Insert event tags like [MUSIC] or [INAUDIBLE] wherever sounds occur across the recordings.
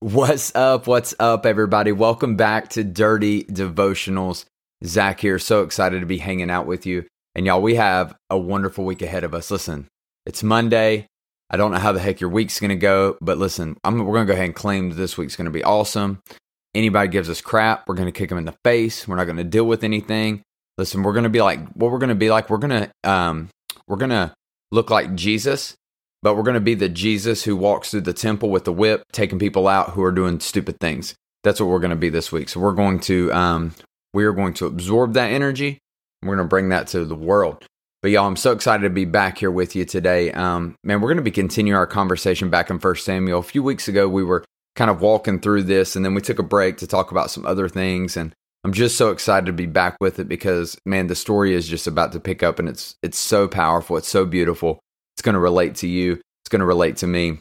What's up? What's up, everybody? Welcome back to Dirty Devotionals. Zach here. So excited to be hanging out with you. And y'all, we have a wonderful week ahead of us. Listen, it's Monday. I don't know how the heck your week's going to go, but listen, I'm, we're going to go ahead and claim that this week's going to be awesome. Anybody gives us crap, we're going to kick them in the face. We're not going to deal with anything. Listen, we're going to be like what we're going to be like. We're going to um, we're going to look like Jesus but we're going to be the Jesus who walks through the temple with the whip, taking people out who are doing stupid things. That's what we're going to be this week. So we're going to um, we are going to absorb that energy. we're going to bring that to the world. But y'all, I'm so excited to be back here with you today. Um, man, we're going to be continuing our conversation back in First Samuel. A few weeks ago, we were kind of walking through this, and then we took a break to talk about some other things. And I'm just so excited to be back with it because, man, the story is just about to pick up, and it's it's so powerful. It's so beautiful. It's going to relate to you. It's going to relate to me.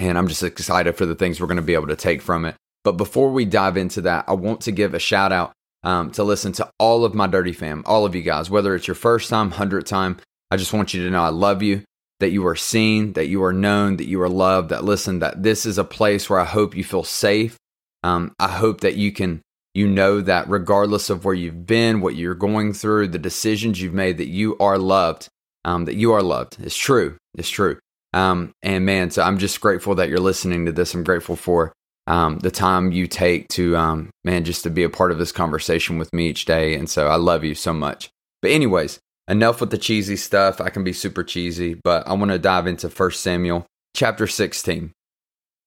And I'm just excited for the things we're going to be able to take from it. But before we dive into that, I want to give a shout out um, to listen to all of my dirty fam, all of you guys, whether it's your first time, hundredth time. I just want you to know I love you, that you are seen, that you are known, that you are loved, that listen, that this is a place where I hope you feel safe. Um, I hope that you can, you know, that regardless of where you've been, what you're going through, the decisions you've made, that you are loved um, that you are loved. It's true. It's true. Um, and man, so I'm just grateful that you're listening to this. I'm grateful for um, the time you take to, um, man, just to be a part of this conversation with me each day. And so I love you so much. But, anyways, enough with the cheesy stuff. I can be super cheesy, but I want to dive into First Samuel chapter 16.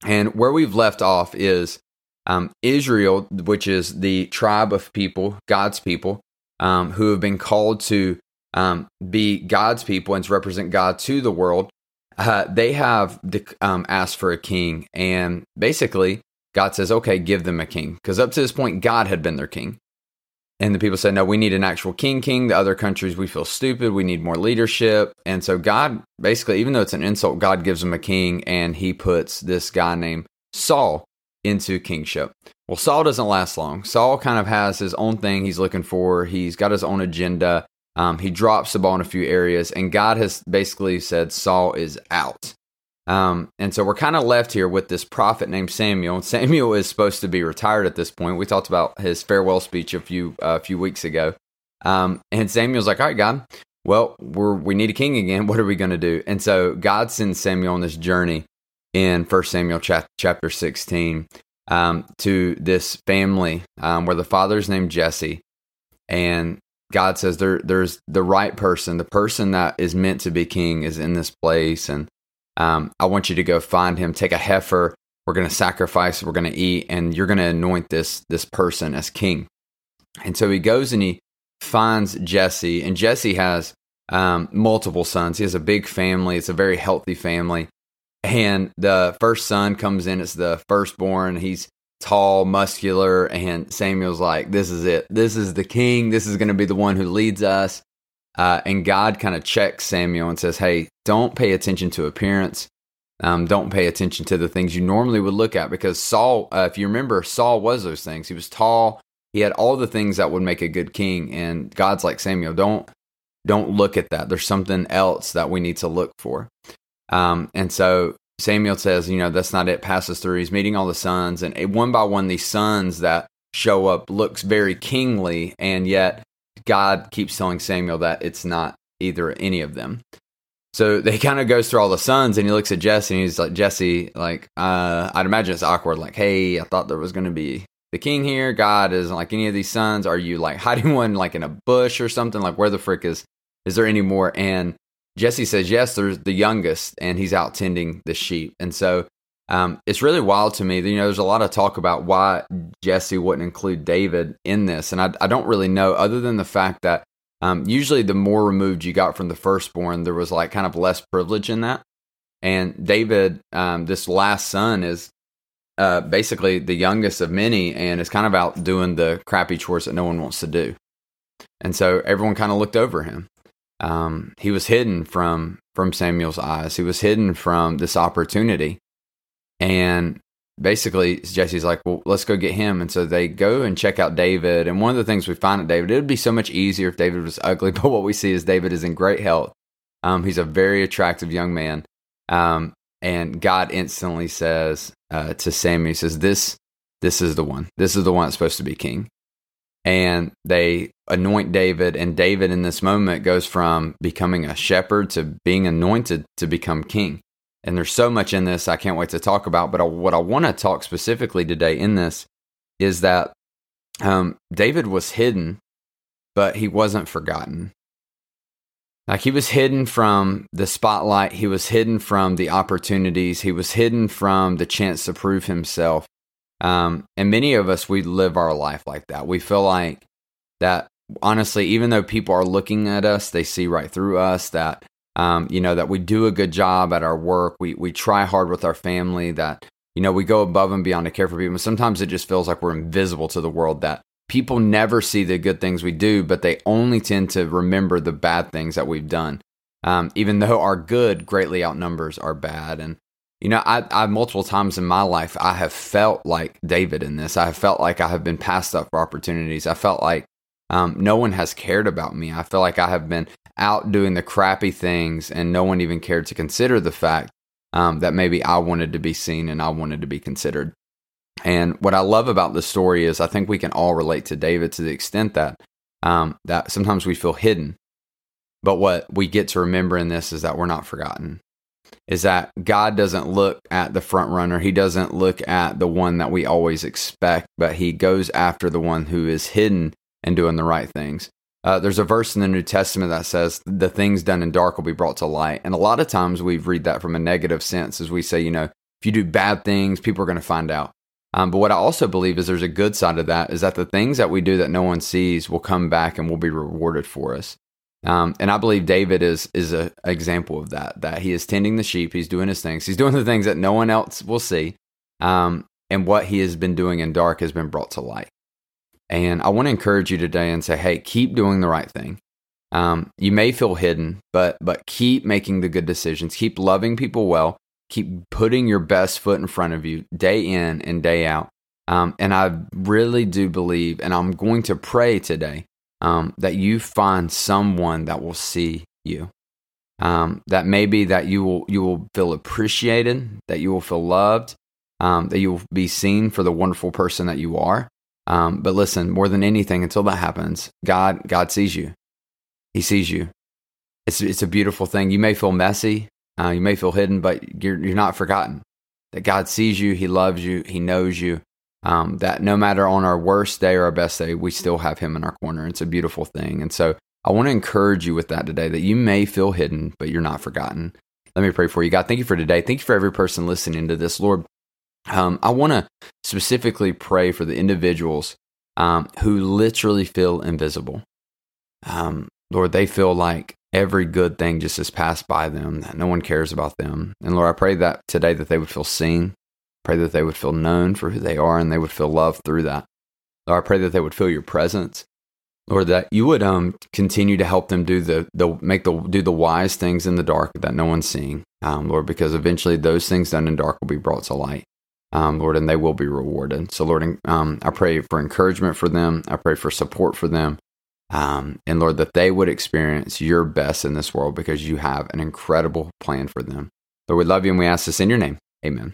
And where we've left off is um, Israel, which is the tribe of people, God's people, um, who have been called to um, be God's people and to represent God to the world, uh, they have um, asked for a king. And basically, God says, okay, give them a king. Because up to this point, God had been their king. And the people said, no, we need an actual king, king. The other countries, we feel stupid. We need more leadership. And so, God basically, even though it's an insult, God gives them a king and he puts this guy named Saul into kingship. Well, Saul doesn't last long. Saul kind of has his own thing he's looking for, he's got his own agenda. Um, he drops the ball in a few areas, and God has basically said Saul is out. Um, and so we're kind of left here with this prophet named Samuel. [LAUGHS] Samuel is supposed to be retired at this point. We talked about his farewell speech a few uh, a few weeks ago. Um, and Samuel's like, "All right, God, well, we're we need a king again. [LAUGHS] What are we going to do?" And so God sends Samuel on this journey in First Samuel chapter sixteen um, to this family um, where the father's named Jesse, and God says there there's the right person, the person that is meant to be king is in this place, and um, I want you to go find him. Take a heifer. We're going to sacrifice. We're going to eat, and you're going to anoint this this person as king. And so he goes and he finds Jesse, and Jesse has um, multiple sons. He has a big family. It's a very healthy family. And the first son comes in. It's the firstborn. He's tall, muscular, and Samuel's like, "This is it. This is the king. This is going to be the one who leads us." Uh, and God kind of checks Samuel and says, "Hey, don't pay attention to appearance. Um, don't pay attention to the things you normally would look at because Saul, uh, if you remember, Saul was those things. He was tall. He had all the things that would make a good king. And God's like Samuel, don't don't look at that. There's something else that we need to look for. Um, and so Samuel says, you know, that's not it. Passes through. He's meeting all the sons, and one by one, these sons that show up looks very kingly, and yet God keeps telling Samuel that it's not either any of them. So they [LAUGHS] kind of goes through all the sons, and he looks at Jesse, and he's like, Jesse, like, uh, I'd imagine it's awkward. Like, hey, I thought there was going to be the king here. God isn't like any of these sons. Are you like [LAUGHS] hiding one like in a bush or something? Like, where the frick is? Is there any more? And Jesse says, yes, there's the youngest, and he's out tending the sheep. And so um, it's really wild to me. You know, there's a lot of talk about why Jesse wouldn't include David in this. And I, I don't really know, other than the fact that um, usually the more removed you got from the firstborn, there was like kind of less privilege in that. And David, um, this last son, is uh, basically the youngest of many and is kind of out doing the crappy chores that no one wants to do. And so everyone kind of looked over him. Um, he was hidden from from Samuel's eyes. He was hidden from this opportunity. And basically Jesse's like, well, let's go get him. And so they go and check out David. And one of the things we find at David, it would be so much easier if David was ugly. [LAUGHS] But what we see is David is in great health. Um, he's a very attractive young man. Um, and God instantly says uh, to Samuel, He says, "This, this is the one. This is the one that's supposed to be king." And they anoint David, and David in this moment goes from becoming a shepherd to being anointed to become king. And there's so much in this I can't wait to talk about. But I, what I want to talk specifically today in this is that um, David was hidden, but he wasn't forgotten. Like he was hidden from the spotlight, he was hidden from the opportunities, he was hidden from the chance to prove himself. Um, and many of us, we live our life like that. We feel like that, honestly, even though people are looking at us, they see right through us, that, um, you know, that we do a good job at our work, we, we try hard with our family, that, you know, we go above and beyond to care for people. Sometimes it just feels like we're invisible to the world, that people never see the good things we do, but they only tend to remember the bad things that we've done. Um, even though our good greatly outnumbers our bad. And, you know, I, I multiple times in my life, I have felt like David in this. I have felt like I have been passed up for opportunities. I felt like um, no one has cared about me. I feel like I have been out doing the crappy things and no one even cared to consider the fact um, that maybe I wanted to be seen and I wanted to be considered. And what I love about the story is I think we can all relate to David to the extent that um, that sometimes we feel hidden. But what we get to remember in this is that we're not forgotten. Is that God doesn't look at the front runner. He doesn't look at the one that we always expect, but he goes after the one who is hidden and doing the right things. Uh, there's a verse in the New Testament that says the things done in dark will be brought to light. And a lot of times we read that from a negative sense as we say, you know, if you do bad things, people are going to find out. Um, but what I also believe is there's a good side of that is that the things that we do that no one sees will come back and will be rewarded for us. Um, and I believe David is is an example of that. That he is tending the sheep, he's doing his things, he's doing the things that no one else will see, um, and what he has been doing in dark has been brought to light. And I want to encourage you today and say, hey, keep doing the right thing. Um, you may feel hidden, but but keep making the good decisions. Keep loving people well keep putting your best foot in front of you day in and day out. Um, and I really do believe, and I'm going to pray today um, that you find someone that will see you. Um, that maybe that you will you will feel appreciated, that you will feel loved, um, that you will be seen for the wonderful person that you are. Um, but listen, more than anything, until that happens, God God sees you. He sees you. It's it's a beautiful thing. You may feel messy. Uh, you may feel hidden, but you're, you're not forgotten. That God sees you, He loves you, He knows you. Um, that no matter on our worst day or our best day, we still have Him in our corner. It's a beautiful thing. And so I want to encourage you with that today that you may feel hidden, but you're not forgotten. Let me pray for you. God, thank you for today. Thank you for every person listening to this. Lord, um, I want to specifically pray for the individuals um, who literally feel invisible. Um, Lord, they feel like every good thing just has passed by them, that no one cares about them. And Lord, I pray that today that they would feel seen, pray that they would feel known for who they are and they would feel loved through that. Lord, I pray that they would feel your presence. Lord, that you would um continue to help them do the the make the do the wise things in the dark that no one's seeing, um, Lord, because eventually those things done in dark will be brought to light, um, Lord, and they will be rewarded. So, Lord, um, I pray for encouragement for them. I pray for support for them. Um, and Lord, that they would experience your best in this world because you have an incredible plan for them. Lord, we love you and we ask this in your name. Amen.